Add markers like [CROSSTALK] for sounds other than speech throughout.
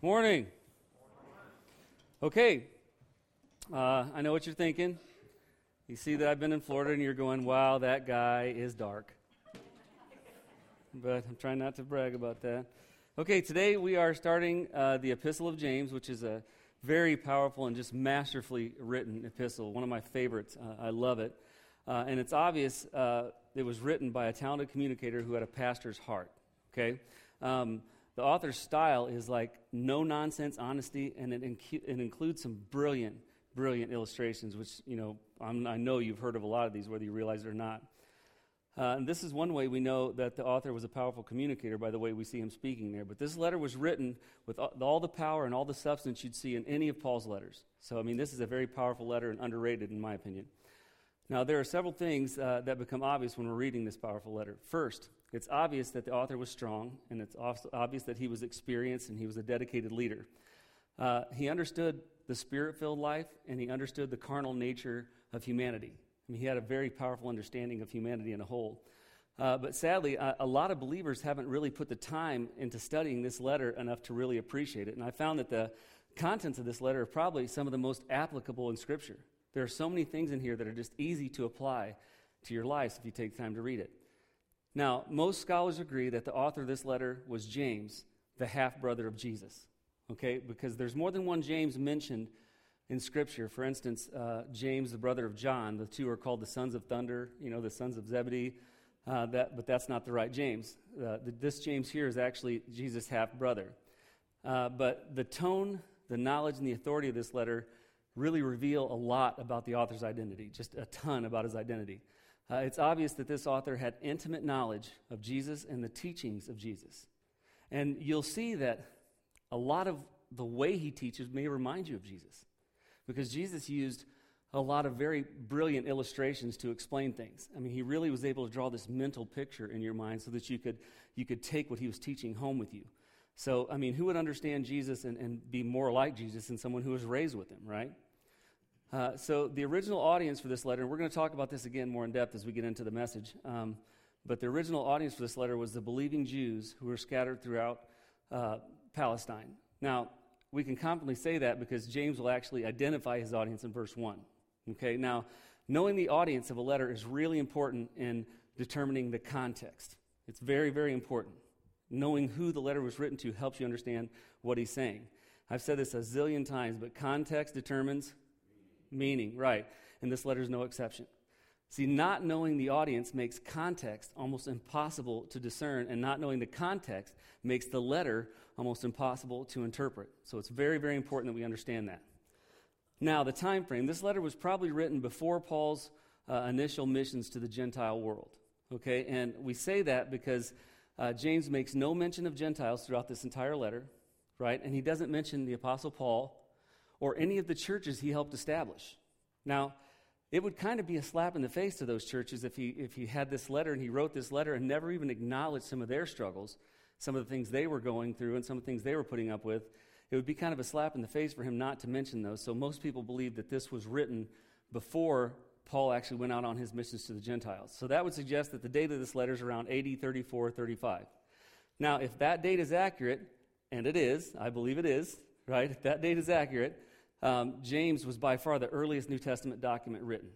Morning. Okay. Uh, I know what you're thinking. You see that I've been in Florida and you're going, wow, that guy is dark. but I'm trying not to brag about that. Okay, today we are starting uh, the Epistle of James, which is a very powerful and just masterfully written epistle, one of my favorites. Uh, I love it. Uh, and it's obvious uh, it was written by a talented communicator who had a pastor's heart. Okay? Um, the author's style is like no nonsense honesty, and it, incu- it includes some brilliant, brilliant illustrations, which, you know, I'm, i know you've heard of a lot of these, whether you realize it or not. Uh, and this is one way we know that the author was a powerful communicator by the way we see him speaking there. But this letter was written with all the power and all the substance you'd see in any of Paul's letters. So, I mean, this is a very powerful letter and underrated, in my opinion. Now, there are several things uh, that become obvious when we're reading this powerful letter. First, it's obvious that the author was strong, and it's obvious that he was experienced and he was a dedicated leader. Uh, he understood the spirit filled life, and he understood the carnal nature of humanity. I mean, he had a very powerful understanding of humanity in a whole. Uh, but sadly, a, a, lot of believers haven't really put the time into studying this letter enough to really appreciate it. And I found that the contents of this letter are probably some of the most applicable in Scripture. There are so many things in here that are just easy to apply to your lives if you take time to read it. Now, most scholars agree that the author of this letter was James, the half brother of Jesus. Okay, because there's more than one James mentioned in Scripture. For instance, uh, James, the brother of John, the two are called the sons of thunder, you know, the sons of Zebedee. Uh, that, but that's not the right James. Uh, the, this James here is actually Jesus' half brother. Uh, but the tone, the knowledge, and the authority of this letter really reveal a lot about the author's identity, just a ton about his identity. Uh, it's obvious that this author had intimate knowledge of Jesus and the teachings of Jesus. And you'll see that a lot of the way he teaches may remind you of Jesus because Jesus used a lot of very brilliant illustrations to explain things. I mean, he really was able to draw this mental picture in your mind so that you could, you could take what he was teaching home with you. So, I mean, who would understand Jesus and, and be more like Jesus than someone who was raised with him, right? Uh, so, the original audience for this letter, and we're going to talk about this again more in depth as we get into the message, um, but the original audience for this letter was the believing Jews who were scattered throughout uh, Palestine. Now, we can confidently say that because James will actually identify his audience in verse 1. Okay, now, knowing the audience of a letter is really important in determining the context. It's very, very important. Knowing who the letter was written to helps you understand what he's saying. I've said this a zillion times, but context determines meaning, right? And this letter is no exception. See, not knowing the audience makes context almost impossible to discern, and not knowing the context makes the letter almost impossible to interpret. So it's very, very important that we understand that. Now, the time frame. This letter was probably written before Paul's uh, initial missions to the Gentile world. Okay, and we say that because uh, James makes no mention of Gentiles throughout this entire letter, right? And he doesn't mention the Apostle Paul or any of the churches he helped establish. Now, it would kind of be a slap in the face to those churches if he, if he had this letter and he wrote this letter and never even acknowledged some of their struggles, some of the things they were going through, and some of the things they were putting up with. It would be kind of a slap in the face for him not to mention those. So most people believe that this was written before Paul actually went out on his missions to the Gentiles. So that would suggest that the date of this letter is around AD 34 35. Now, if that date is accurate, and it is, I believe it is, right? If that date is accurate, um, James was by far the earliest New Testament document written,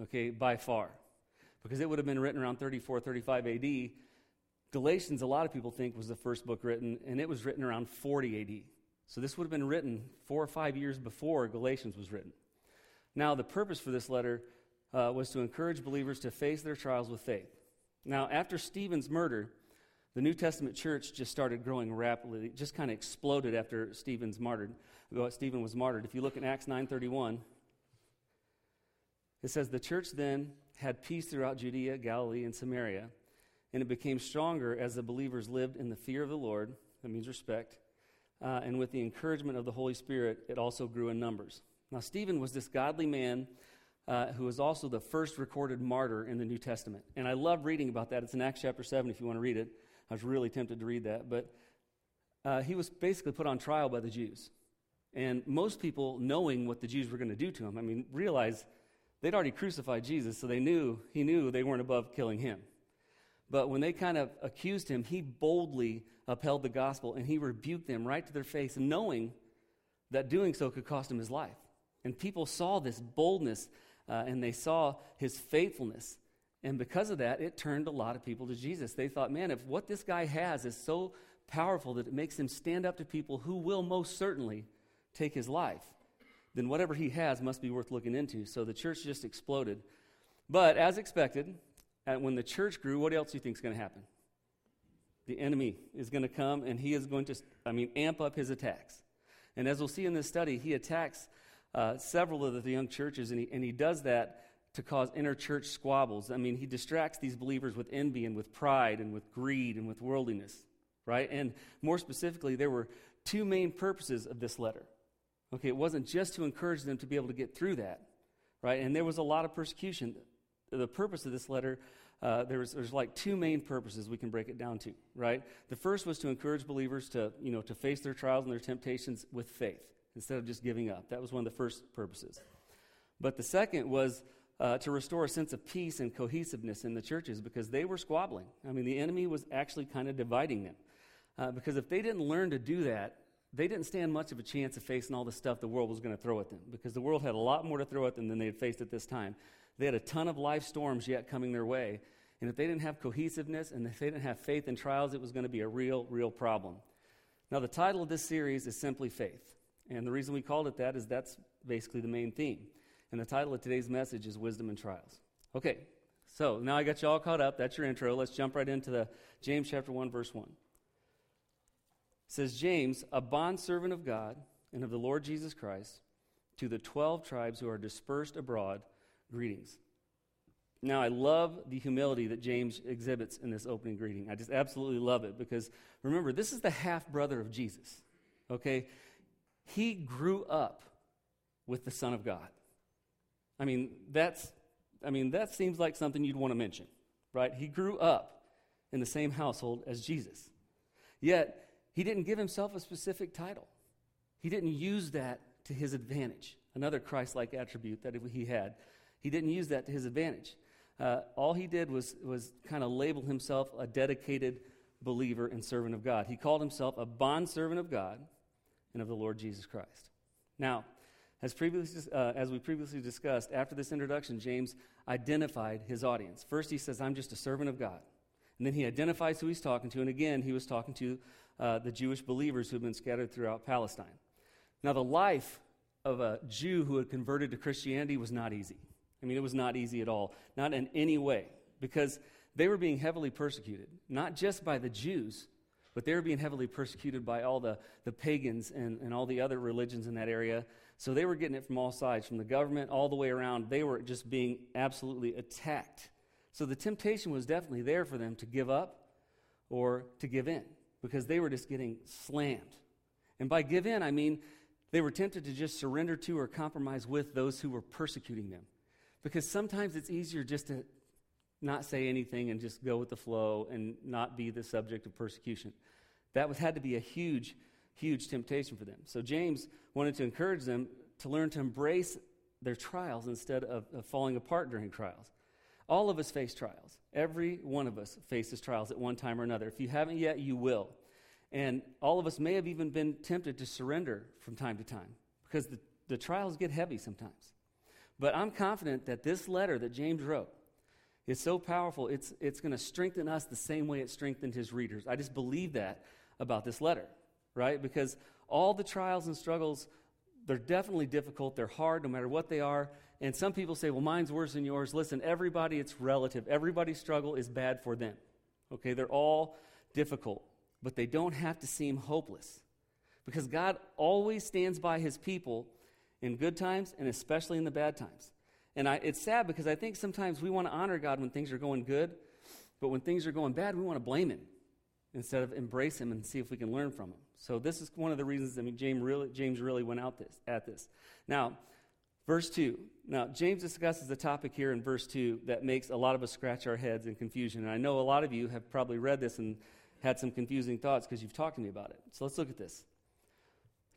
okay, by far, because it would have been written around 34, 35 AD. Galatians, a lot of people think, was the first book written, and it was written around 40 AD. So this would have been written four or five years before Galatians was written. Now, the purpose for this letter uh, was to encourage believers to face their trials with faith. Now, after Stephen's murder, the New Testament church just started growing rapidly. It just kind of exploded after Stephen's martyred. Stephen was martyred. If you look at Acts 9:31, it says the church then had peace throughout Judea, Galilee, and Samaria, and it became stronger as the believers lived in the fear of the Lord. That means respect. Uh, and with the encouragement of the Holy Spirit, it also grew in numbers. Now, Stephen was this godly man uh, who was also the first recorded martyr in the New Testament. And I love reading about that. It's in Acts chapter 7 if you want to read it. I was really tempted to read that. But uh, he was basically put on trial by the Jews. And most people, knowing what the Jews were going to do to him, I mean, realize they'd already crucified Jesus, so they knew he knew they weren't above killing him. But when they kind of accused him, he boldly upheld the gospel and he rebuked them right to their face, knowing that doing so could cost him his life. And people saw this boldness uh, and they saw his faithfulness. And because of that, it turned a lot of people to Jesus. They thought, man, if what this guy has is so powerful that it makes him stand up to people who will most certainly take his life, then whatever he has must be worth looking into. So the church just exploded. But as expected, when the church grew, what else do you think is going to happen? The enemy is going to come and he is going to, I mean, amp up his attacks. And as we'll see in this study, he attacks uh, several of the young churches, and he, and he does that to cause inner church squabbles. I mean, he distracts these believers with envy and with pride and with greed and with worldliness, right? And more specifically, there were two main purposes of this letter. Okay, it wasn't just to encourage them to be able to get through that, right? And there was a lot of persecution. The purpose of this letter, uh, there's, there's like two main purposes we can break it down to, right? The first was to encourage believers to, you know, to face their trials and their temptations with faith instead of just giving up. That was one of the first purposes. But the second was uh, to restore a sense of peace and cohesiveness in the churches because they were squabbling. I mean, the enemy was actually kind of dividing them. Uh, because if they didn't learn to do that, they didn't stand much of a chance of facing all the stuff the world was going to throw at them because the world had a lot more to throw at them than they had faced at this time. They had a ton of life storms yet coming their way. And if they didn't have cohesiveness and if they didn't have faith in trials, it was going to be a real, real problem. Now, the title of this series is simply Faith. And the reason we called it that is that's basically the main theme. And the title of today's message is Wisdom and Trials. Okay, so now I got you all caught up. That's your intro. Let's jump right into the James chapter 1, verse 1. It says, James, a bondservant of God and of the Lord Jesus Christ, to the 12 tribes who are dispersed abroad, greetings. Now, I love the humility that James exhibits in this opening greeting. I just absolutely love it because remember, this is the half brother of Jesus. Okay? He grew up with the Son of God. I mean, that's I mean, that seems like something you'd want to mention, right? He grew up in the same household as Jesus. Yet, he didn't give himself a specific title. He didn't use that to his advantage. Another Christ like attribute that he had. He didn't use that to his advantage. Uh, all he did was, was kind of label himself a dedicated believer and servant of God. He called himself a bondservant of God and of the Lord Jesus Christ. Now, as, previously, uh, as we previously discussed, after this introduction, James identified his audience. First, he says, I'm just a servant of God. And then he identifies who he's talking to. And again, he was talking to uh, the Jewish believers who had been scattered throughout Palestine. Now, the life of a Jew who had converted to Christianity was not easy. I mean, it was not easy at all, not in any way, because they were being heavily persecuted, not just by the Jews, but they were being heavily persecuted by all the, the pagans and, and all the other religions in that area. So they were getting it from all sides, from the government all the way around. They were just being absolutely attacked. So the temptation was definitely there for them to give up or to give in because they were just getting slammed. And by give in, I mean they were tempted to just surrender to or compromise with those who were persecuting them. Because sometimes it's easier just to not say anything and just go with the flow and not be the subject of persecution. That was, had to be a huge, huge temptation for them. So James wanted to encourage them to learn to embrace their trials instead of, of falling apart during trials. All of us face trials. Every one of us faces trials at one time or another. If you haven't yet, you will. And all of us may have even been tempted to surrender from time to time because the, the trials get heavy sometimes. But I'm confident that this letter that James wrote is so powerful, it's, it's going to strengthen us the same way it strengthened his readers. I just believe that about this letter, right? Because all the trials and struggles, they're definitely difficult. They're hard no matter what they are. And some people say, well, mine's worse than yours. Listen, everybody, it's relative. Everybody's struggle is bad for them. Okay, they're all difficult, but they don't have to seem hopeless. Because God always stands by his people in good times and especially in the bad times. And I, it's sad because I think sometimes we want to honor God when things are going good, but when things are going bad, we want to blame Him instead of embrace Him and see if we can learn from Him. So this is one of the reasons I mean James really, James really went out this, at this. Now, verse two. Now James discusses a topic here in verse two that makes a lot of us scratch our heads in confusion. And I know a lot of you have probably read this and had some confusing thoughts because you've talked to me about it. So let's look at this.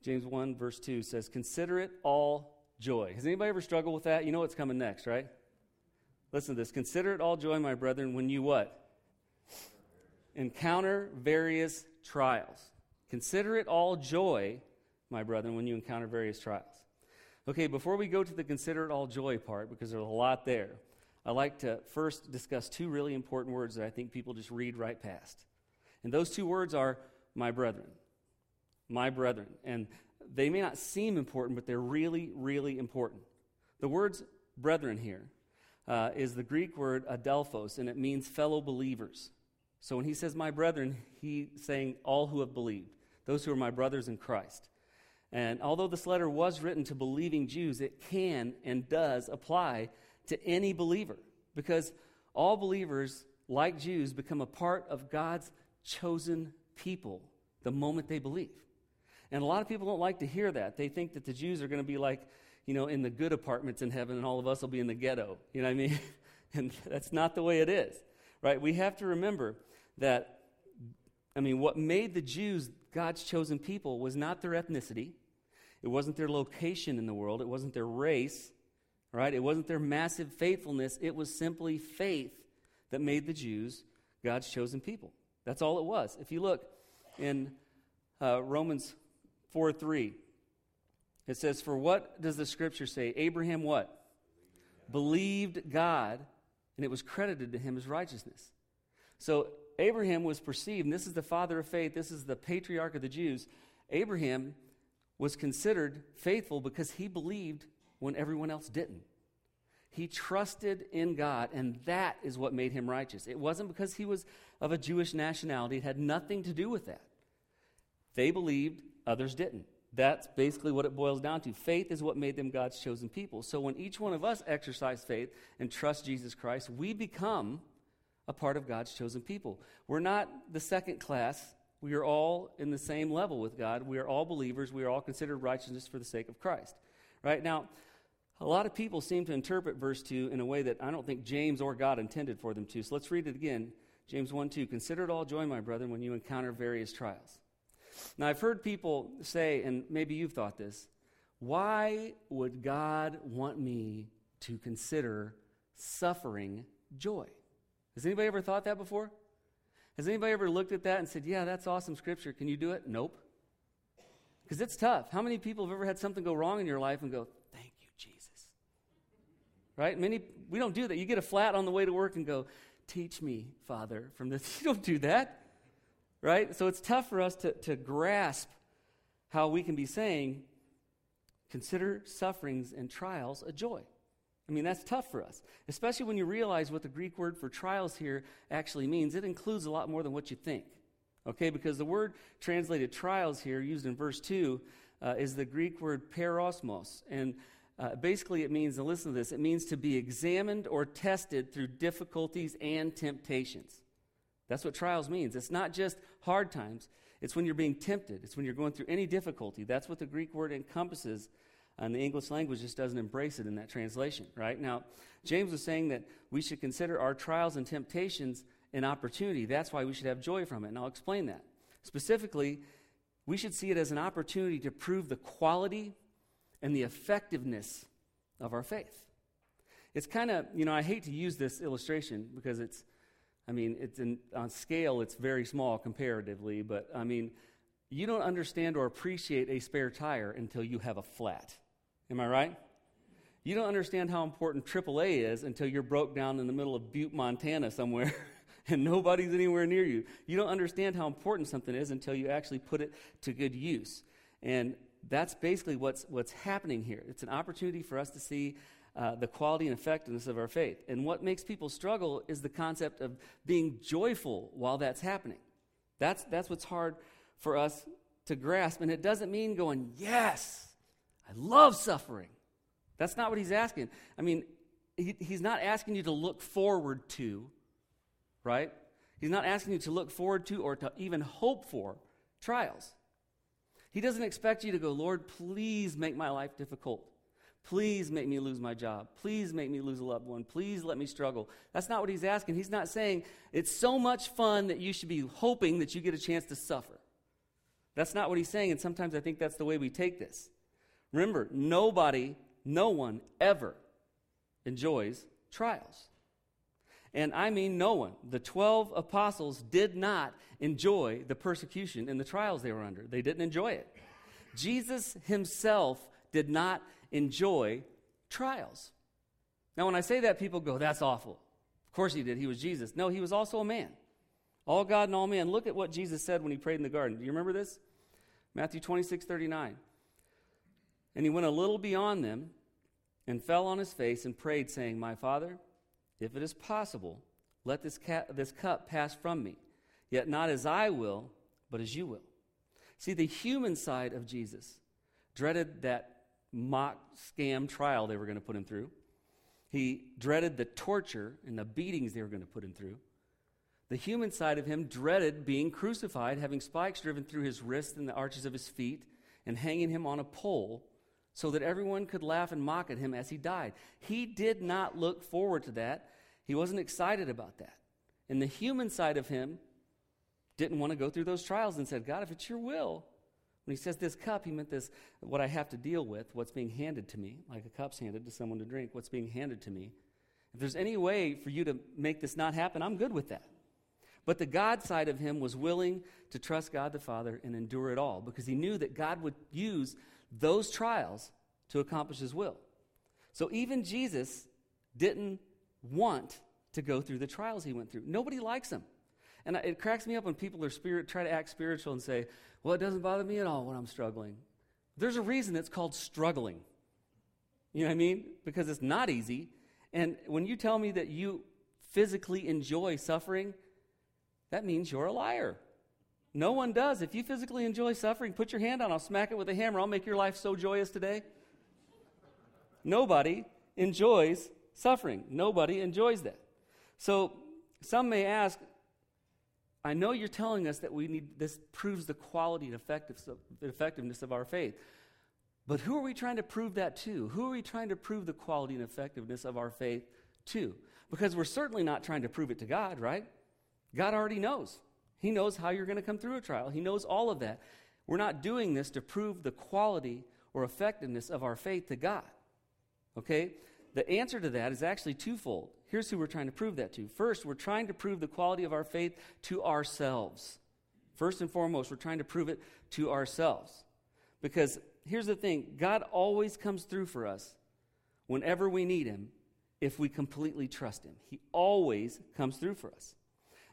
James 1, verse 2 says, Consider it all joy. Has anybody ever struggled with that? You know what's coming next, right? Listen to this. Consider it all joy, my brethren, when you what? Encounter various trials. Consider it all joy, my brethren, when you encounter various trials. Okay, before we go to the consider it all joy part, because there's a lot there, I'd like to first discuss two really important words that I think people just read right past. And those two words are my brethren. My brethren. And they may not seem important, but they're really, really important. The words brethren here uh, is the Greek word adelphos, and it means fellow believers. So when he says my brethren, he's saying all who have believed, those who are my brothers in Christ. And although this letter was written to believing Jews, it can and does apply to any believer because all believers, like Jews, become a part of God's chosen people the moment they believe. And a lot of people don't like to hear that. They think that the Jews are going to be like, you know, in the good apartments in heaven and all of us will be in the ghetto. You know what I mean? [LAUGHS] and that's not the way it is, right? We have to remember that, I mean, what made the Jews God's chosen people was not their ethnicity, it wasn't their location in the world, it wasn't their race, right? It wasn't their massive faithfulness, it was simply faith that made the Jews God's chosen people. That's all it was. If you look in uh, Romans 4 3, it says, For what does the scripture say? Abraham what? Believed God, and it was credited to him as righteousness. So Abraham was perceived, and this is the father of faith, this is the patriarch of the Jews. Abraham was considered faithful because he believed when everyone else didn't. He trusted in God, and that is what made him righteous. It wasn't because he was of a Jewish nationality, it had nothing to do with that. They believed, others didn't. That's basically what it boils down to. Faith is what made them God's chosen people. So when each one of us exercise faith and trust Jesus Christ, we become a part of God's chosen people. We're not the second class. We are all in the same level with God. We are all believers. We are all considered righteousness for the sake of Christ. Right? Now, a lot of people seem to interpret verse 2 in a way that I don't think James or God intended for them to. So let's read it again. James 1 2. Consider it all joy, my brethren, when you encounter various trials. Now, I've heard people say, and maybe you've thought this, why would God want me to consider suffering joy? Has anybody ever thought that before? Has anybody ever looked at that and said, Yeah, that's awesome scripture. Can you do it? Nope. Because it's tough. How many people have ever had something go wrong in your life and go, Thank you, Jesus? Right? Many, we don't do that. You get a flat on the way to work and go, Teach me, Father, from this. [LAUGHS] You don't do that right? So it's tough for us to, to grasp how we can be saying, consider sufferings and trials a joy. I mean, that's tough for us, especially when you realize what the Greek word for trials here actually means. It includes a lot more than what you think, okay? Because the word translated trials here, used in verse 2, uh, is the Greek word peirasmos. And uh, basically, it means, and listen to this, it means to be examined or tested through difficulties and temptations. That's what trials means. It's not just hard times, it's when you're being tempted, it's when you're going through any difficulty. That's what the Greek word encompasses. And the English language just doesn't embrace it in that translation, right? Now, James was saying that we should consider our trials and temptations an opportunity. That's why we should have joy from it. And I'll explain that. Specifically, we should see it as an opportunity to prove the quality and the effectiveness of our faith. It's kind of, you know, I hate to use this illustration because it's I mean, it's in, on scale, it's very small comparatively, but I mean, you don't understand or appreciate a spare tire until you have a flat. Am I right? You don't understand how important AAA is until you're broke down in the middle of Butte, Montana somewhere [LAUGHS] and nobody's anywhere near you. You don't understand how important something is until you actually put it to good use. And that's basically what's, what's happening here. It's an opportunity for us to see uh, the quality and effectiveness of our faith. And what makes people struggle is the concept of being joyful while that's happening. That's, that's what's hard for us to grasp. And it doesn't mean going, yes, I love suffering. That's not what he's asking. I mean, he, he's not asking you to look forward to, right? He's not asking you to look forward to or to even hope for trials. He doesn't expect you to go, Lord, please make my life difficult. Please make me lose my job. Please make me lose a loved one. Please let me struggle. That's not what he's asking. He's not saying it's so much fun that you should be hoping that you get a chance to suffer. That's not what he's saying, and sometimes I think that's the way we take this. Remember, nobody, no one ever enjoys trials. And I mean no one. The 12 apostles did not enjoy the persecution and the trials they were under, they didn't enjoy it. Jesus himself did not enjoy trials. Now, when I say that, people go, that's awful. Of course he did. He was Jesus. No, he was also a man. All God and all man. Look at what Jesus said when he prayed in the garden. Do you remember this? Matthew 26, 39. And he went a little beyond them and fell on his face and prayed, saying, My Father, if it is possible, let this, ca- this cup pass from me. Yet not as I will, but as you will. See, the human side of Jesus dreaded that mock scam trial they were going to put him through. He dreaded the torture and the beatings they were going to put him through. The human side of him dreaded being crucified, having spikes driven through his wrists and the arches of his feet, and hanging him on a pole so that everyone could laugh and mock at him as he died. He did not look forward to that. He wasn't excited about that. And the human side of him didn't want to go through those trials and said, God, if it's your will. When he says this cup, he meant this, what I have to deal with, what's being handed to me, like a cup's handed to someone to drink, what's being handed to me. If there's any way for you to make this not happen, I'm good with that. But the God side of him was willing to trust God the Father and endure it all because he knew that God would use those trials to accomplish his will. So even Jesus didn't want to go through the trials he went through. Nobody likes him. And it cracks me up when people are spirit try to act spiritual and say, "Well, it doesn't bother me at all when I'm struggling." There's a reason it's called struggling. You know what I mean? Because it's not easy. And when you tell me that you physically enjoy suffering, that means you're a liar. No one does. If you physically enjoy suffering, put your hand on. I'll smack it with a hammer. I'll make your life so joyous today. Nobody enjoys suffering. Nobody enjoys that. So some may ask, I know you're telling us that we need this proves the quality and effectiveness of our faith. But who are we trying to prove that to? Who are we trying to prove the quality and effectiveness of our faith to? Because we're certainly not trying to prove it to God, right? God already knows. He knows how you're going to come through a trial. He knows all of that. We're not doing this to prove the quality or effectiveness of our faith to God. Okay? The answer to that is actually twofold. Here's who we're trying to prove that to. First, we're trying to prove the quality of our faith to ourselves. First and foremost, we're trying to prove it to ourselves. Because here's the thing God always comes through for us whenever we need Him if we completely trust Him. He always comes through for us.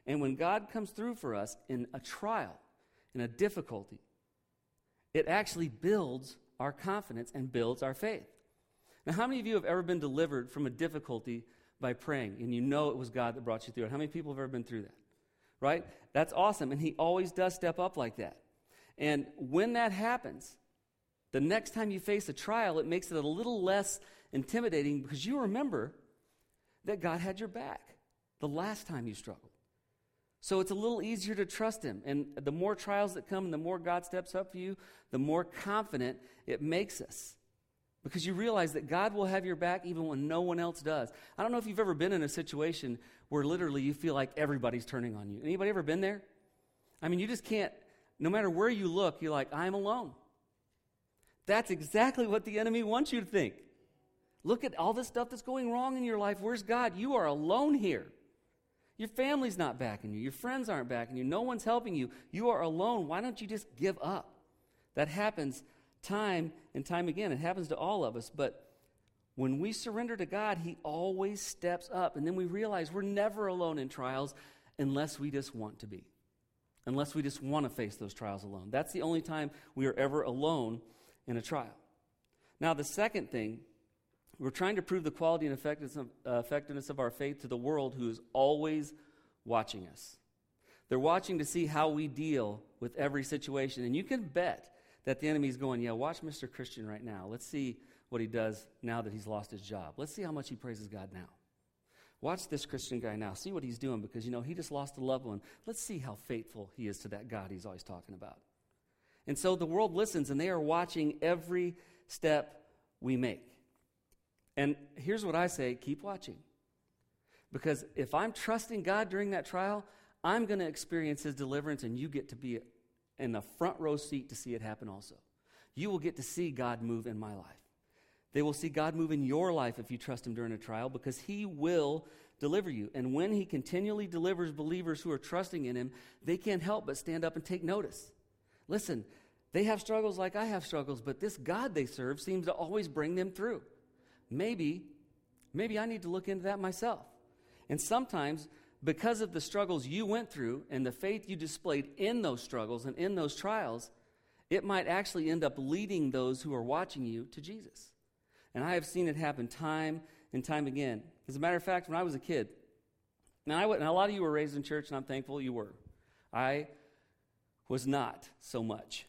And when God comes through for us in a trial, in a difficulty, it actually builds our confidence and builds our faith. Now, how many of you have ever been delivered from a difficulty by praying and you know it was God that brought you through it? How many people have ever been through that? Right? That's awesome. And He always does step up like that. And when that happens, the next time you face a trial, it makes it a little less intimidating because you remember that God had your back the last time you struggled. So it's a little easier to trust Him. And the more trials that come and the more God steps up for you, the more confident it makes us. Because you realize that God will have your back even when no one else does. I don't know if you've ever been in a situation where literally you feel like everybody's turning on you. Anybody ever been there? I mean, you just can't, no matter where you look, you're like, I'm alone. That's exactly what the enemy wants you to think. Look at all this stuff that's going wrong in your life. Where's God? You are alone here. Your family's not backing you. Your friends aren't backing you. No one's helping you. You are alone. Why don't you just give up? That happens time and time again. It happens to all of us. But when we surrender to God, He always steps up. And then we realize we're never alone in trials unless we just want to be, unless we just want to face those trials alone. That's the only time we are ever alone in a trial. Now, the second thing we're trying to prove the quality and effectiveness of, uh, effectiveness of our faith to the world who is always watching us. They're watching to see how we deal with every situation. And you can bet that the enemy's going, Yeah, watch Mr. Christian right now. Let's see what he does now that he's lost his job. Let's see how much he praises God now. Watch this Christian guy now. See what he's doing because, you know, he just lost a loved one. Let's see how faithful he is to that God he's always talking about. And so the world listens and they are watching every step we make. And here's what I say keep watching. Because if I'm trusting God during that trial, I'm going to experience His deliverance, and you get to be in the front row seat to see it happen also. You will get to see God move in my life. They will see God move in your life if you trust Him during a trial because He will deliver you. And when he continually delivers believers who are trusting in him, they can't help but stand up and take notice. Listen, they have struggles like I have struggles, but this God they serve seems to always bring them through. Maybe, maybe I need to look into that myself. And sometimes, because of the struggles you went through and the faith you displayed in those struggles and in those trials, it might actually end up leading those who are watching you to Jesus. And I have seen it happen time and time again. As a matter of fact, when I was a kid, and, I, and a lot of you were raised in church, and I'm thankful you were. I was not so much.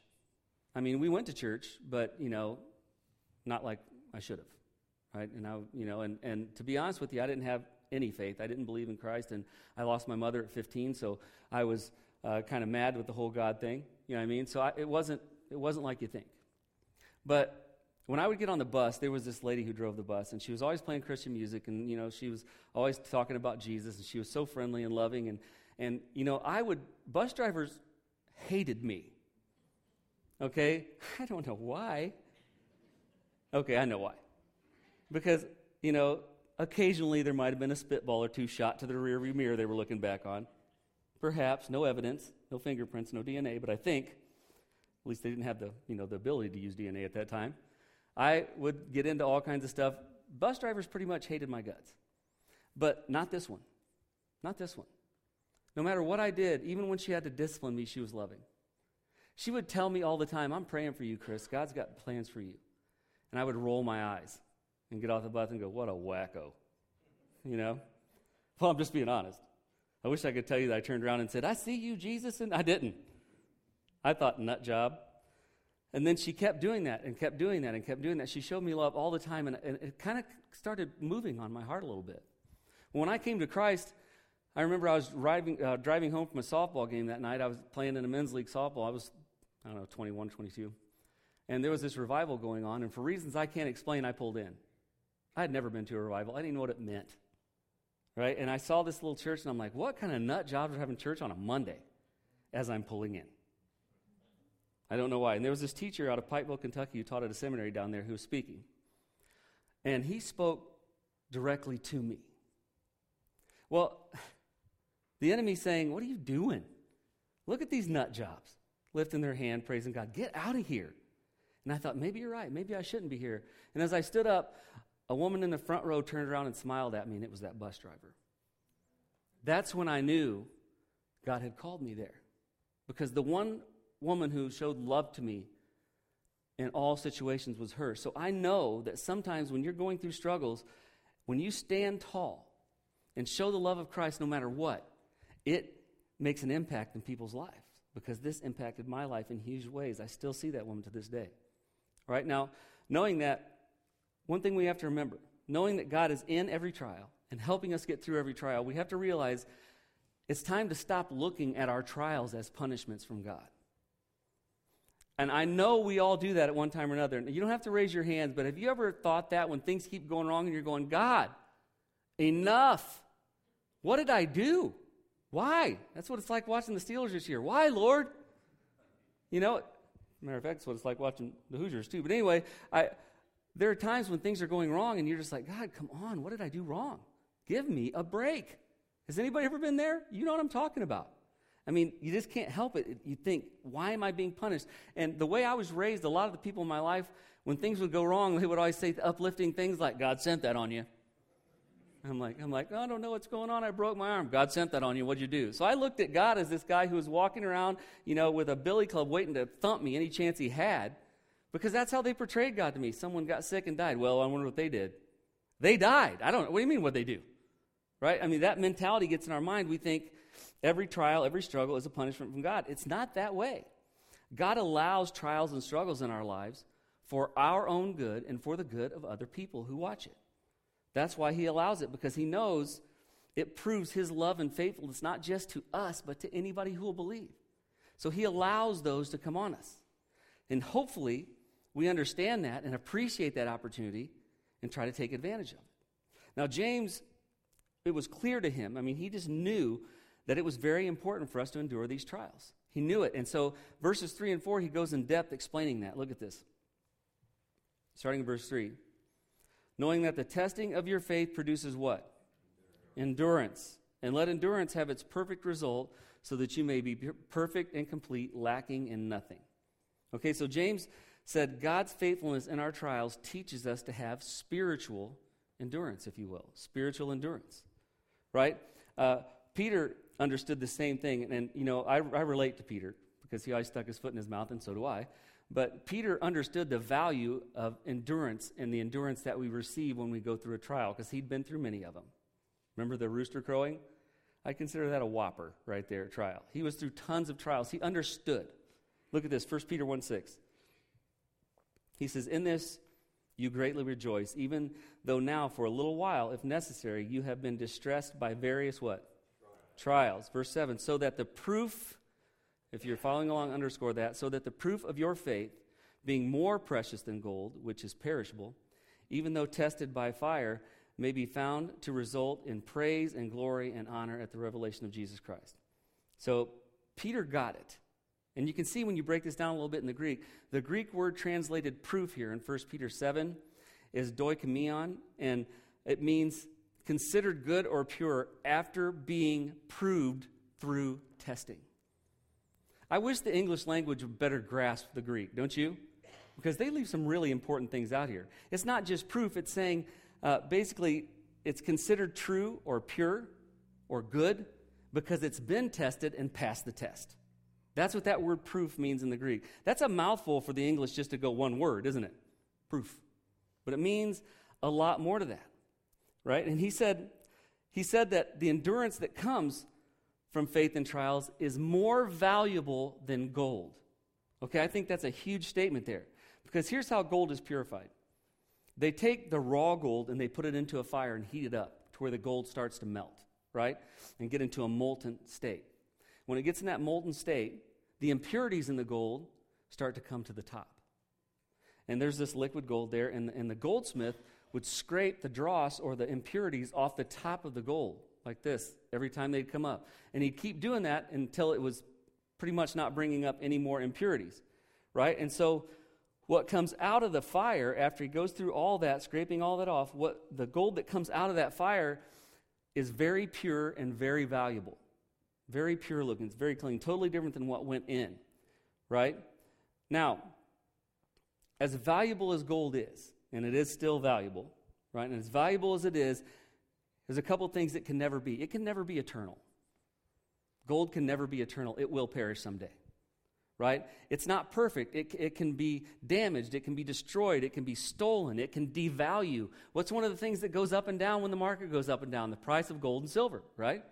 I mean, we went to church, but, you know, not like I should have, right? And I, you know, and, and to be honest with you, I didn't have any faith. I didn't believe in Christ, and I lost my mother at 15, so I was uh, kind of mad with the whole God thing. You know what I mean? So I, it wasn't it wasn't like you think. But when I would get on the bus, there was this lady who drove the bus, and she was always playing Christian music, and you know she was always talking about Jesus, and she was so friendly and loving, and and you know I would bus drivers hated me. Okay, [LAUGHS] I don't know why. Okay, I know why, because you know occasionally there might have been a spitball or two shot to the rearview mirror they were looking back on. Perhaps no evidence, no fingerprints, no DNA, but I think at least they didn't have the you know the ability to use DNA at that time. I would get into all kinds of stuff. Bus drivers pretty much hated my guts. But not this one. Not this one. No matter what I did, even when she had to discipline me, she was loving. She would tell me all the time, I'm praying for you, Chris. God's got plans for you. And I would roll my eyes and get off the bus and go, What a wacko. You know? Well, I'm just being honest. I wish I could tell you that I turned around and said, I see you, Jesus, and I didn't. I thought, nut job. And then she kept doing that and kept doing that and kept doing that. She showed me love all the time, and, and it kind of started moving on my heart a little bit. When I came to Christ, I remember I was driving, uh, driving home from a softball game that night. I was playing in a men's league softball. I was, I don't know, 21, 22. And there was this revival going on, and for reasons I can't explain, I pulled in. I had never been to a revival, I didn't know what it meant. Right? And I saw this little church, and I'm like, what kind of nut jobs are having church on a Monday as I'm pulling in? I don't know why. And there was this teacher out of Pikeville, Kentucky, who taught at a seminary down there who was speaking. And he spoke directly to me. Well, [LAUGHS] the enemy's saying, What are you doing? Look at these nut jobs, lifting their hand, praising God. Get out of here. And I thought, maybe you're right. Maybe I shouldn't be here. And as I stood up, a woman in the front row turned around and smiled at me, and it was that bus driver. That's when I knew God had called me there. Because the one woman who showed love to me in all situations was her. So I know that sometimes when you're going through struggles, when you stand tall and show the love of Christ no matter what, it makes an impact in people's lives because this impacted my life in huge ways. I still see that woman to this day. Right, now, knowing that, one thing we have to remember knowing that God is in every trial and helping us get through every trial, we have to realize it's time to stop looking at our trials as punishments from God. And I know we all do that at one time or another. You don't have to raise your hands, but have you ever thought that when things keep going wrong and you're going, God, enough? What did I do? Why? That's what it's like watching the Steelers this year. Why, Lord? You know, matter of fact, it's what it's like watching the Hoosiers too. But anyway, I, there are times when things are going wrong and you're just like, God, come on, what did I do wrong? Give me a break. Has anybody ever been there? You know what I'm talking about. I mean, you just can't help it. You think, why am I being punished? And the way I was raised, a lot of the people in my life, when things would go wrong, they would always say uplifting things like, God sent that on you. I'm like, I'm like, oh, I don't know what's going on. I broke my arm. God sent that on you. What'd you do? So I looked at God as this guy who was walking around, you know, with a billy club waiting to thump me any chance he had, because that's how they portrayed God to me. Someone got sick and died. Well, I wonder what they did. They died. I don't know. What do you mean what they do? Right? I mean, that mentality gets in our mind. We think, Every trial, every struggle is a punishment from God. It's not that way. God allows trials and struggles in our lives for our own good and for the good of other people who watch it. That's why He allows it, because He knows it proves His love and faithfulness not just to us, but to anybody who will believe. So He allows those to come on us. And hopefully, we understand that and appreciate that opportunity and try to take advantage of it. Now, James, it was clear to him. I mean, he just knew that it was very important for us to endure these trials. He knew it. And so, verses 3 and 4, he goes in depth explaining that. Look at this. Starting in verse 3. Knowing that the testing of your faith produces what? endurance. And let endurance have its perfect result so that you may be perfect and complete, lacking in nothing. Okay, so James said God's faithfulness in our trials teaches us to have spiritual endurance, if you will. Spiritual endurance, right? Uh, Peter understood the same thing. And, and you know, I, I relate to Peter because he always stuck his foot in his mouth, and so do I. But Peter understood the value of endurance and the endurance that we receive when we go through a trial because he'd been through many of them. Remember the rooster crowing? I consider that a whopper right there, trial. He was through tons of trials. He understood. Look at this, 1 Peter 1 6. He says, In this you greatly rejoice, even though now, for a little while, if necessary, you have been distressed by various what? Trials. Trials. Verse 7 So that the proof, if you're following along, underscore that, so that the proof of your faith, being more precious than gold, which is perishable, even though tested by fire, may be found to result in praise and glory and honor at the revelation of Jesus Christ. So Peter got it. And you can see when you break this down a little bit in the Greek, the Greek word translated proof here in 1 Peter 7 is dokimion, and it means considered good or pure after being proved through testing. I wish the English language would better grasp the Greek, don't you? Because they leave some really important things out here. It's not just proof, it's saying uh, basically it's considered true or pure or good because it's been tested and passed the test. That's what that word proof means in the Greek. That's a mouthful for the English just to go one word, isn't it? Proof. But it means a lot more to that. Right? And he said he said that the endurance that comes from faith in trials is more valuable than gold. Okay, I think that's a huge statement there. Because here's how gold is purified. They take the raw gold and they put it into a fire and heat it up to where the gold starts to melt, right? And get into a molten state. When it gets in that molten state, the impurities in the gold start to come to the top. And there's this liquid gold there, and, and the goldsmith would scrape the dross or the impurities off the top of the gold, like this, every time they'd come up. And he'd keep doing that until it was pretty much not bringing up any more impurities, right? And so what comes out of the fire after he goes through all that, scraping all that off, what the gold that comes out of that fire is very pure and very valuable. Very pure looking. It's very clean. Totally different than what went in. Right? Now, as valuable as gold is, and it is still valuable, right? And as valuable as it is, there's a couple things it can never be. It can never be eternal. Gold can never be eternal. It will perish someday. Right? It's not perfect. It, it can be damaged. It can be destroyed. It can be stolen. It can devalue. What's one of the things that goes up and down when the market goes up and down? The price of gold and silver, right?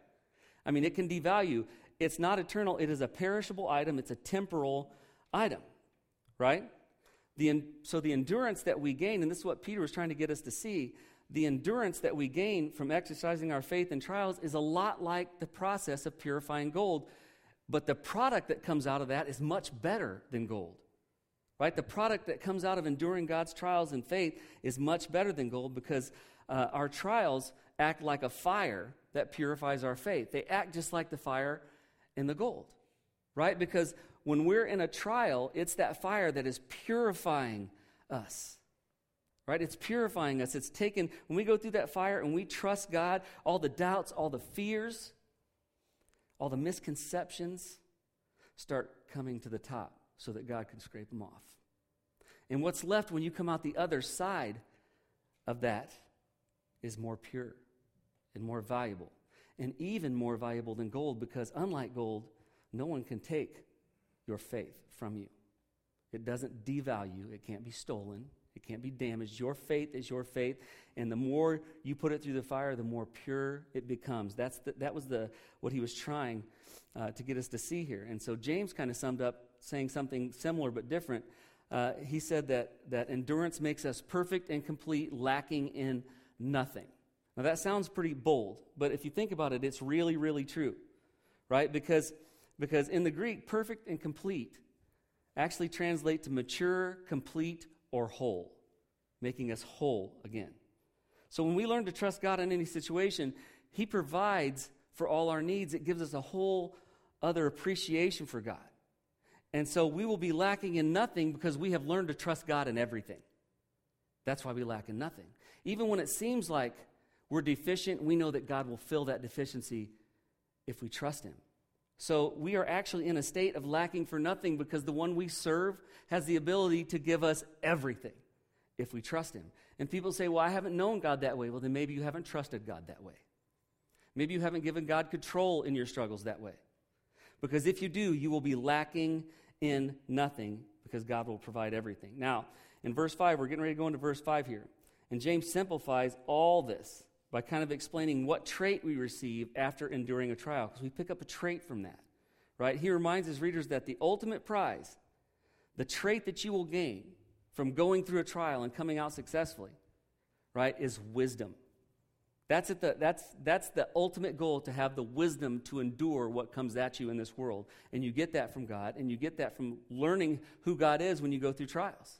I mean, it can devalue. It's not eternal, it is a perishable item, it's a temporal item, right? The, so the endurance that we gain, and this is what Peter was trying to get us to see, the endurance that we gain from exercising our faith in trials is a lot like the process of purifying gold, but the product that comes out of that is much better than gold. Right? The product that comes out of enduring God's trials in faith is much better than gold because uh, our trials act like a fire that purifies our faith. They act just like the fire in the gold, right? Because when we're in a trial, it's that fire that is purifying us, right? It's purifying us. It's taken, when we go through that fire and we trust God, all the doubts, all the fears, all the misconceptions start coming to the top so that God can scrape them off. And what's left when you come out the other side of that is more pure and more valuable, and even more valuable than gold because, unlike gold, no one can take your faith from you. It doesn't devalue, it can't be stolen, it can't be damaged. Your faith is your faith, and the more you put it through the fire, the more pure it becomes. That's the, that was the, what he was trying uh, to get us to see here. And so James kind of summed up saying something similar but different. Uh, he said that, that endurance makes us perfect and complete, lacking in nothing. Now, that sounds pretty bold, but if you think about it, it's really, really true, right? Because, because in the Greek, perfect and complete actually translate to mature, complete, or whole, making us whole again. So when we learn to trust God in any situation, He provides for all our needs. It gives us a whole other appreciation for God. And so we will be lacking in nothing because we have learned to trust God in everything. That's why we lack in nothing. Even when it seems like we're deficient, we know that God will fill that deficiency if we trust Him. So we are actually in a state of lacking for nothing because the one we serve has the ability to give us everything if we trust Him. And people say, Well, I haven't known God that way. Well, then maybe you haven't trusted God that way. Maybe you haven't given God control in your struggles that way. Because if you do, you will be lacking in nothing because God will provide everything. Now, in verse 5, we're getting ready to go into verse 5 here. And James simplifies all this by kind of explaining what trait we receive after enduring a trial, because we pick up a trait from that, right? He reminds his readers that the ultimate prize, the trait that you will gain from going through a trial and coming out successfully, right, is wisdom. That's, at the, that's, that's the ultimate goal to have the wisdom to endure what comes at you in this world. And you get that from God, and you get that from learning who God is when you go through trials.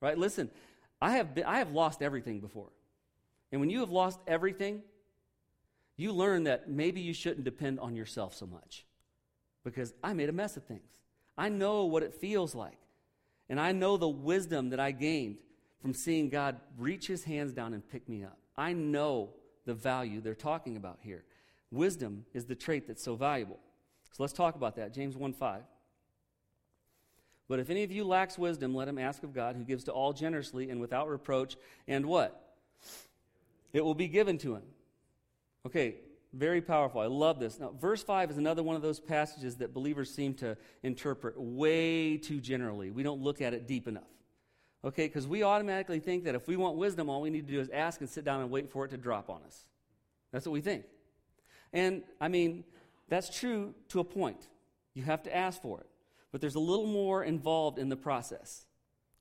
Right? Listen, I have, been, I have lost everything before. And when you have lost everything, you learn that maybe you shouldn't depend on yourself so much because I made a mess of things. I know what it feels like. And I know the wisdom that I gained from seeing God reach his hands down and pick me up. I know the value they're talking about here. Wisdom is the trait that's so valuable. So let's talk about that. James 1 5. But if any of you lacks wisdom, let him ask of God, who gives to all generously and without reproach, and what? It will be given to him. Okay, very powerful. I love this. Now, verse 5 is another one of those passages that believers seem to interpret way too generally. We don't look at it deep enough. Okay, because we automatically think that if we want wisdom, all we need to do is ask and sit down and wait for it to drop on us. That's what we think. And, I mean, that's true to a point. You have to ask for it. But there's a little more involved in the process,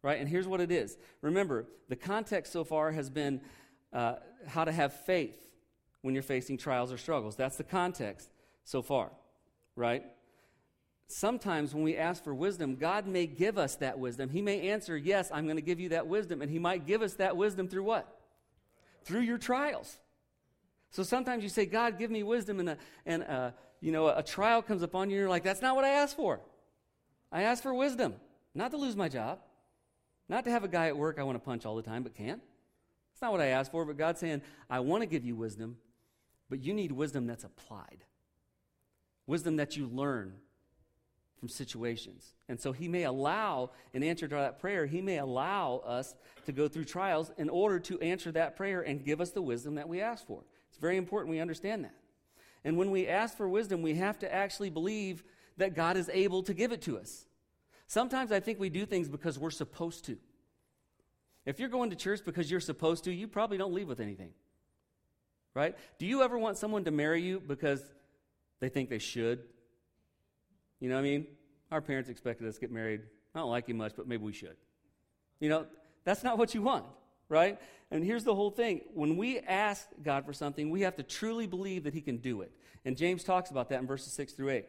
right? And here's what it is. Remember, the context so far has been uh, how to have faith when you're facing trials or struggles. That's the context so far, right? Sometimes when we ask for wisdom, God may give us that wisdom. He may answer, Yes, I'm going to give you that wisdom. And He might give us that wisdom through what? Through your trials. So sometimes you say, God, give me wisdom, and, a, and a, you know, a trial comes upon you, and you're like, That's not what I asked for. I asked for wisdom, not to lose my job, not to have a guy at work I want to punch all the time, but can't. It's not what I asked for, but God's saying, I want to give you wisdom, but you need wisdom that's applied. Wisdom that you learn from situations. And so he may allow, in answer to that prayer, he may allow us to go through trials in order to answer that prayer and give us the wisdom that we ask for. It's very important we understand that. And when we ask for wisdom, we have to actually believe that God is able to give it to us. Sometimes I think we do things because we're supposed to. If you're going to church because you're supposed to, you probably don't leave with anything. Right? Do you ever want someone to marry you because they think they should? You know what I mean? Our parents expected us to get married. I don't like you much, but maybe we should. You know, that's not what you want, right? And here's the whole thing. When we ask God for something, we have to truly believe that He can do it. And James talks about that in verses 6 through 8.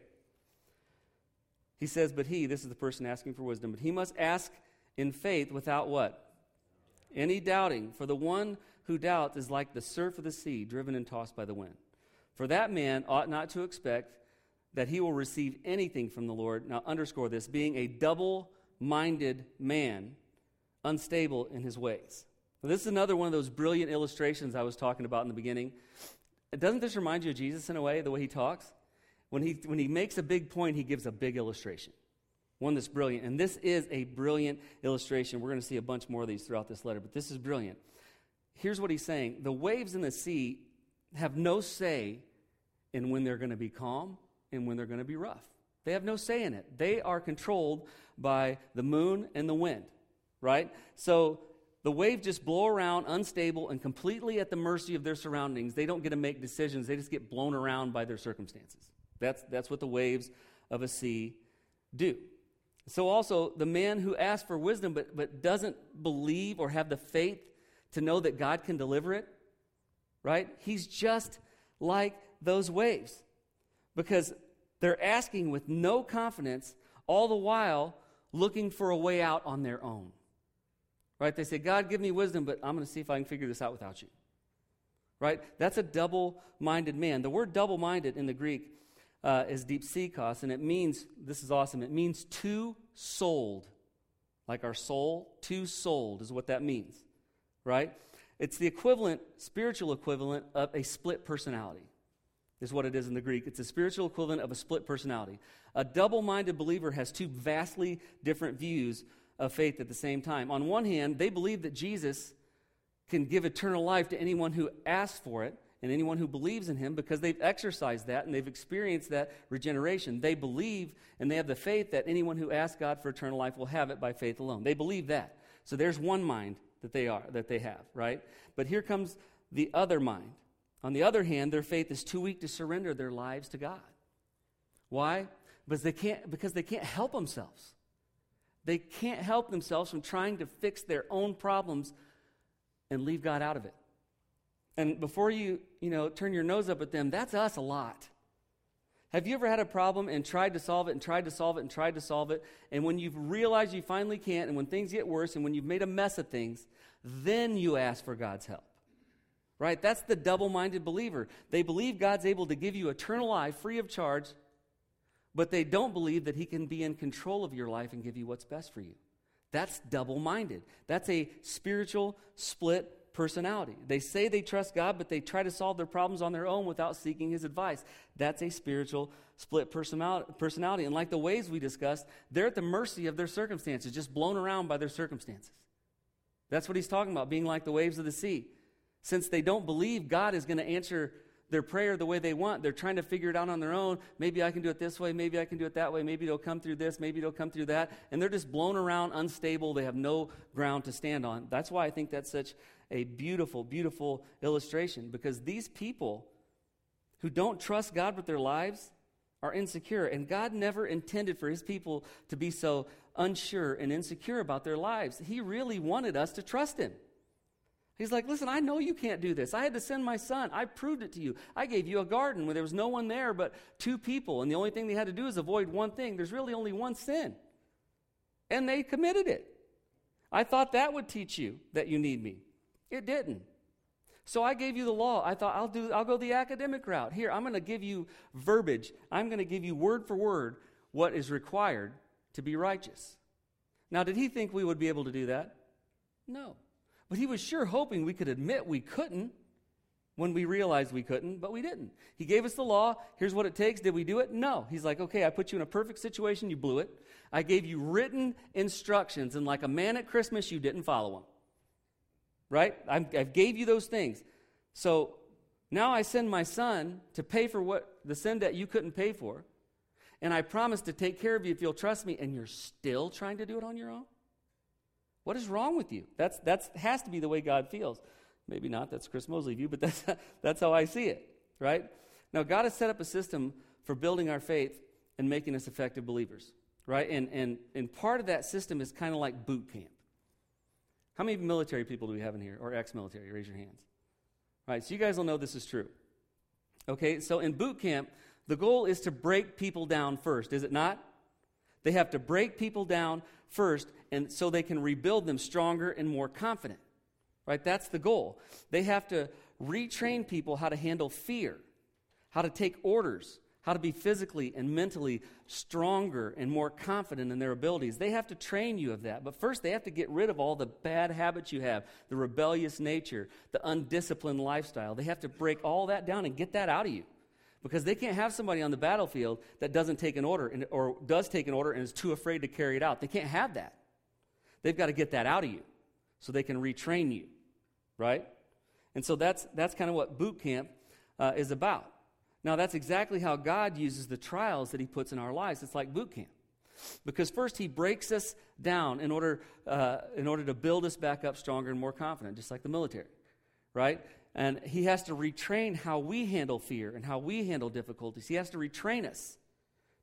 He says, But he, this is the person asking for wisdom, but he must ask in faith without what? Any doubting. For the one who doubts is like the surf of the sea, driven and tossed by the wind. For that man ought not to expect that he will receive anything from the Lord. Now, underscore this being a double minded man, unstable in his ways. Now, this is another one of those brilliant illustrations I was talking about in the beginning. Doesn't this remind you of Jesus in a way, the way he talks? When he, when he makes a big point, he gives a big illustration one that's brilliant. And this is a brilliant illustration. We're going to see a bunch more of these throughout this letter, but this is brilliant. Here's what he's saying The waves in the sea have no say in when they're going to be calm and when they're going to be rough. They have no say in it. They are controlled by the moon and the wind, right? So the waves just blow around unstable and completely at the mercy of their surroundings. They don't get to make decisions, they just get blown around by their circumstances. That's, that's what the waves of a sea do. So, also, the man who asks for wisdom but, but doesn't believe or have the faith to know that God can deliver it, right? He's just like those waves because they're asking with no confidence, all the while looking for a way out on their own. Right? They say, God, give me wisdom, but I'm going to see if I can figure this out without you. Right? That's a double minded man. The word double minded in the Greek uh, is dipsikos, and it means, this is awesome, it means two souled. Like our soul, two souled is what that means, right? It's the equivalent, spiritual equivalent of a split personality, is what it is in the Greek. It's a spiritual equivalent of a split personality. A double minded believer has two vastly different views of faith at the same time. On one hand, they believe that Jesus can give eternal life to anyone who asks for it and anyone who believes in him because they've exercised that and they've experienced that regeneration. They believe and they have the faith that anyone who asks God for eternal life will have it by faith alone. They believe that. So there's one mind that they are that they have, right? But here comes the other mind. On the other hand, their faith is too weak to surrender their lives to God. Why? Because they can't because they can't help themselves. They can't help themselves from trying to fix their own problems and leave God out of it. And before you, you know, turn your nose up at them, that's us a lot. Have you ever had a problem and tried to solve it and tried to solve it and tried to solve it? And when you've realized you finally can't, and when things get worse, and when you've made a mess of things, then you ask for God's help. Right? That's the double minded believer. They believe God's able to give you eternal life free of charge, but they don't believe that He can be in control of your life and give you what's best for you. That's double minded. That's a spiritual split personality. They say they trust God, but they try to solve their problems on their own without seeking His advice. That's a spiritual split personality. And like the ways we discussed, they're at the mercy of their circumstances, just blown around by their circumstances. That's what he's talking about, being like the waves of the sea. Since they don't believe God is going to answer their prayer the way they want. They're trying to figure it out on their own. Maybe I can do it this way. Maybe I can do it that way. Maybe it'll come through this. Maybe it'll come through that. And they're just blown around, unstable. They have no ground to stand on. That's why I think that's such a beautiful, beautiful illustration because these people who don't trust God with their lives are insecure. And God never intended for his people to be so unsure and insecure about their lives. He really wanted us to trust him. He's like, listen, I know you can't do this. I had to send my son. I proved it to you. I gave you a garden where there was no one there but two people, and the only thing they had to do is avoid one thing. There's really only one sin. And they committed it. I thought that would teach you that you need me. It didn't. So I gave you the law. I thought I'll do I'll go the academic route. Here, I'm going to give you verbiage. I'm going to give you word for word what is required to be righteous. Now, did he think we would be able to do that? No. But he was sure hoping we could admit we couldn't when we realized we couldn't, but we didn't. He gave us the law. Here's what it takes. Did we do it? No. He's like, okay, I put you in a perfect situation. You blew it. I gave you written instructions, and like a man at Christmas, you didn't follow them. Right? I, I gave you those things. So now I send my son to pay for what the sin that you couldn't pay for. And I promise to take care of you if you'll trust me, and you're still trying to do it on your own? What is wrong with you? That's that's has to be the way God feels. Maybe not. That's Chris Mosley view, but [LAUGHS] that's that's how I see it. Right now, God has set up a system for building our faith and making us effective believers. Right, and and and part of that system is kind of like boot camp. How many military people do we have in here, or ex-military? Raise your hands. Right, so you guys will know this is true. Okay, so in boot camp, the goal is to break people down first, is it not? They have to break people down first, and so they can rebuild them stronger and more confident. Right? That's the goal. They have to retrain people how to handle fear, how to take orders, how to be physically and mentally stronger and more confident in their abilities. They have to train you of that. But first, they have to get rid of all the bad habits you have the rebellious nature, the undisciplined lifestyle. They have to break all that down and get that out of you. Because they can't have somebody on the battlefield that doesn't take an order and, or does take an order and is too afraid to carry it out. They can't have that. They've got to get that out of you so they can retrain you, right? And so that's, that's kind of what boot camp uh, is about. Now, that's exactly how God uses the trials that He puts in our lives. It's like boot camp. Because first, He breaks us down in order, uh, in order to build us back up stronger and more confident, just like the military, right? And he has to retrain how we handle fear and how we handle difficulties. He has to retrain us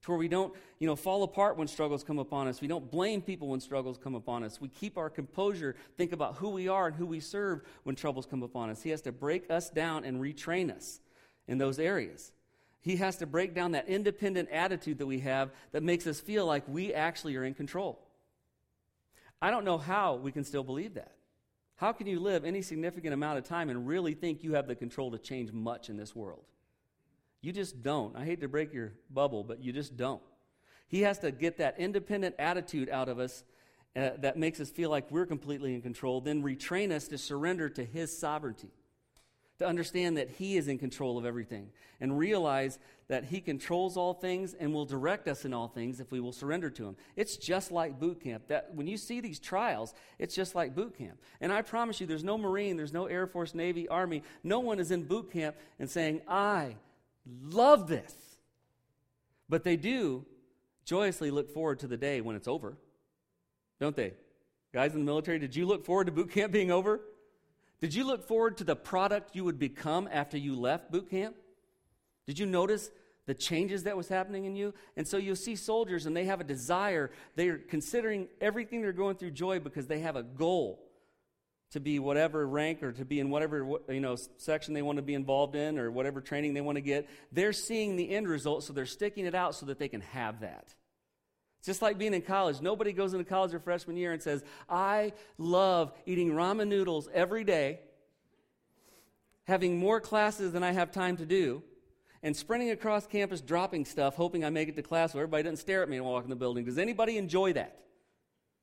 to where we don't, you know, fall apart when struggles come upon us. We don't blame people when struggles come upon us. We keep our composure, think about who we are and who we serve when troubles come upon us. He has to break us down and retrain us in those areas. He has to break down that independent attitude that we have that makes us feel like we actually are in control. I don't know how we can still believe that. How can you live any significant amount of time and really think you have the control to change much in this world? You just don't. I hate to break your bubble, but you just don't. He has to get that independent attitude out of us uh, that makes us feel like we're completely in control, then retrain us to surrender to His sovereignty, to understand that He is in control of everything, and realize that He controls all things and will direct us in all things if we will surrender to Him. It's just like boot camp. That when you see these trials, it's just like boot camp. And I promise you, there's no Marine, there's no Air Force, Navy, Army. No one is in boot camp and saying, "I love this," but they do joyously look forward to the day when it's over don't they? Guys in the military, did you look forward to boot camp being over? Did you look forward to the product you would become after you left boot camp? Did you notice the changes that was happening in you? And so you'll see soldiers and they have a desire. They're considering everything they're going through joy because they have a goal to be whatever rank or to be in whatever you know section they want to be involved in or whatever training they want to get. They're seeing the end result so they're sticking it out so that they can have that. Just like being in college. Nobody goes into college their freshman year and says, I love eating ramen noodles every day, having more classes than I have time to do, and sprinting across campus dropping stuff, hoping I make it to class so everybody doesn't stare at me and walk in the building. Does anybody enjoy that?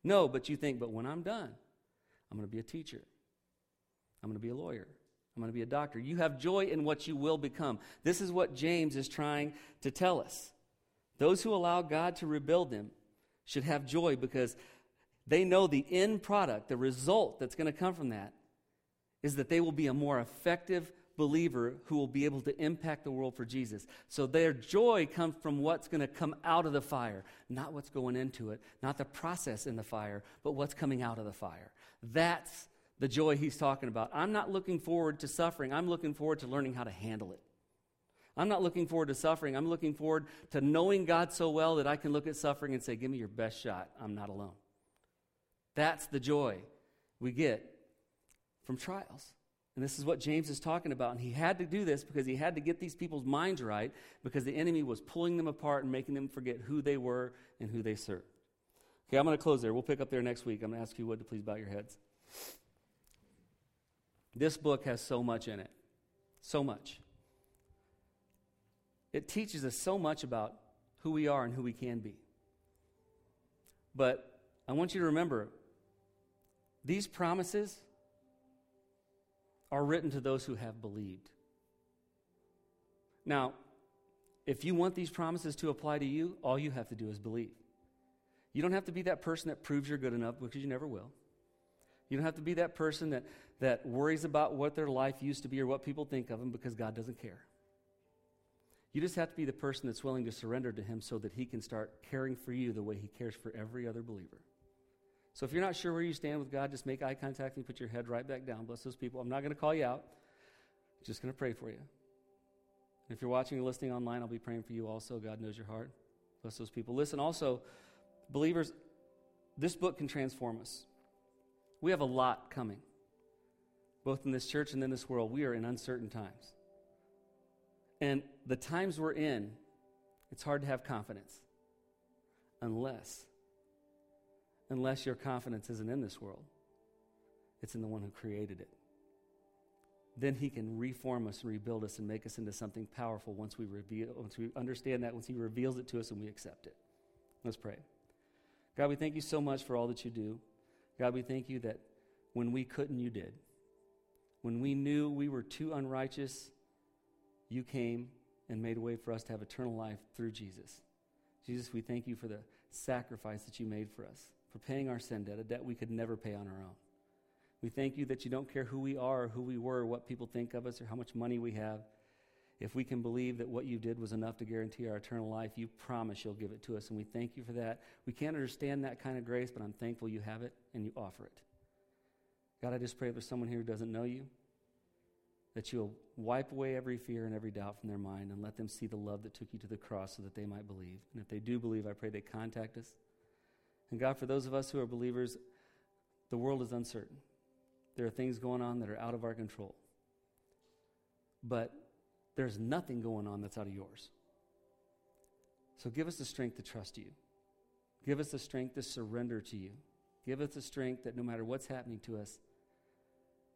No, but you think, but when I'm done, I'm going to be a teacher. I'm going to be a lawyer. I'm going to be a doctor. You have joy in what you will become. This is what James is trying to tell us. Those who allow God to rebuild them should have joy because they know the end product, the result that's going to come from that, is that they will be a more effective believer who will be able to impact the world for Jesus. So their joy comes from what's going to come out of the fire, not what's going into it, not the process in the fire, but what's coming out of the fire. That's the joy he's talking about. I'm not looking forward to suffering, I'm looking forward to learning how to handle it. I'm not looking forward to suffering. I'm looking forward to knowing God so well that I can look at suffering and say, Give me your best shot. I'm not alone. That's the joy we get from trials. And this is what James is talking about. And he had to do this because he had to get these people's minds right because the enemy was pulling them apart and making them forget who they were and who they served. Okay, I'm going to close there. We'll pick up there next week. I'm going to ask you what to please bow your heads. This book has so much in it. So much. It teaches us so much about who we are and who we can be. But I want you to remember these promises are written to those who have believed. Now, if you want these promises to apply to you, all you have to do is believe. You don't have to be that person that proves you're good enough because you never will. You don't have to be that person that, that worries about what their life used to be or what people think of them because God doesn't care. You just have to be the person that's willing to surrender to Him so that He can start caring for you the way He cares for every other believer. So if you're not sure where you stand with God, just make eye contact and put your head right back down. Bless those people. I'm not going to call you out, I'm just going to pray for you. And if you're watching or listening online, I'll be praying for you also. God knows your heart. Bless those people. Listen, also, believers, this book can transform us. We have a lot coming, both in this church and in this world. We are in uncertain times. And the times we're in, it's hard to have confidence unless unless your confidence isn't in this world. It's in the one who created it. Then he can reform us and rebuild us and make us into something powerful once we reveal once we understand that, once he reveals it to us and we accept it. Let's pray. God, we thank you so much for all that you do. God, we thank you that when we couldn't, you did. When we knew we were too unrighteous you came and made a way for us to have eternal life through Jesus. Jesus, we thank you for the sacrifice that you made for us, for paying our sin debt, a debt we could never pay on our own. We thank you that you don't care who we are, or who we were, or what people think of us, or how much money we have. If we can believe that what you did was enough to guarantee our eternal life, you promise you'll give it to us, and we thank you for that. We can't understand that kind of grace, but I'm thankful you have it and you offer it. God, I just pray for someone here who doesn't know you, that you'll wipe away every fear and every doubt from their mind and let them see the love that took you to the cross so that they might believe. And if they do believe, I pray they contact us. And God, for those of us who are believers, the world is uncertain. There are things going on that are out of our control. But there's nothing going on that's out of yours. So give us the strength to trust you. Give us the strength to surrender to you. Give us the strength that no matter what's happening to us,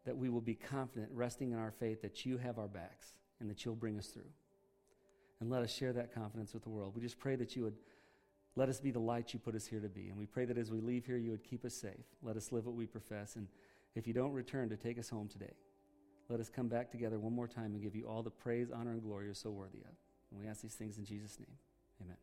that we will be confident, resting in our faith that you have our backs and that you'll bring us through. And let us share that confidence with the world. We just pray that you would Let us be the light you put us here to be. And we pray that as we leave here, you would keep us safe. Let us live what we profess. And if you don't return to take us home today, let us come back together one more time and give you all the praise, honor, and glory you're so worthy of. And we ask these things in Jesus' name. Amen.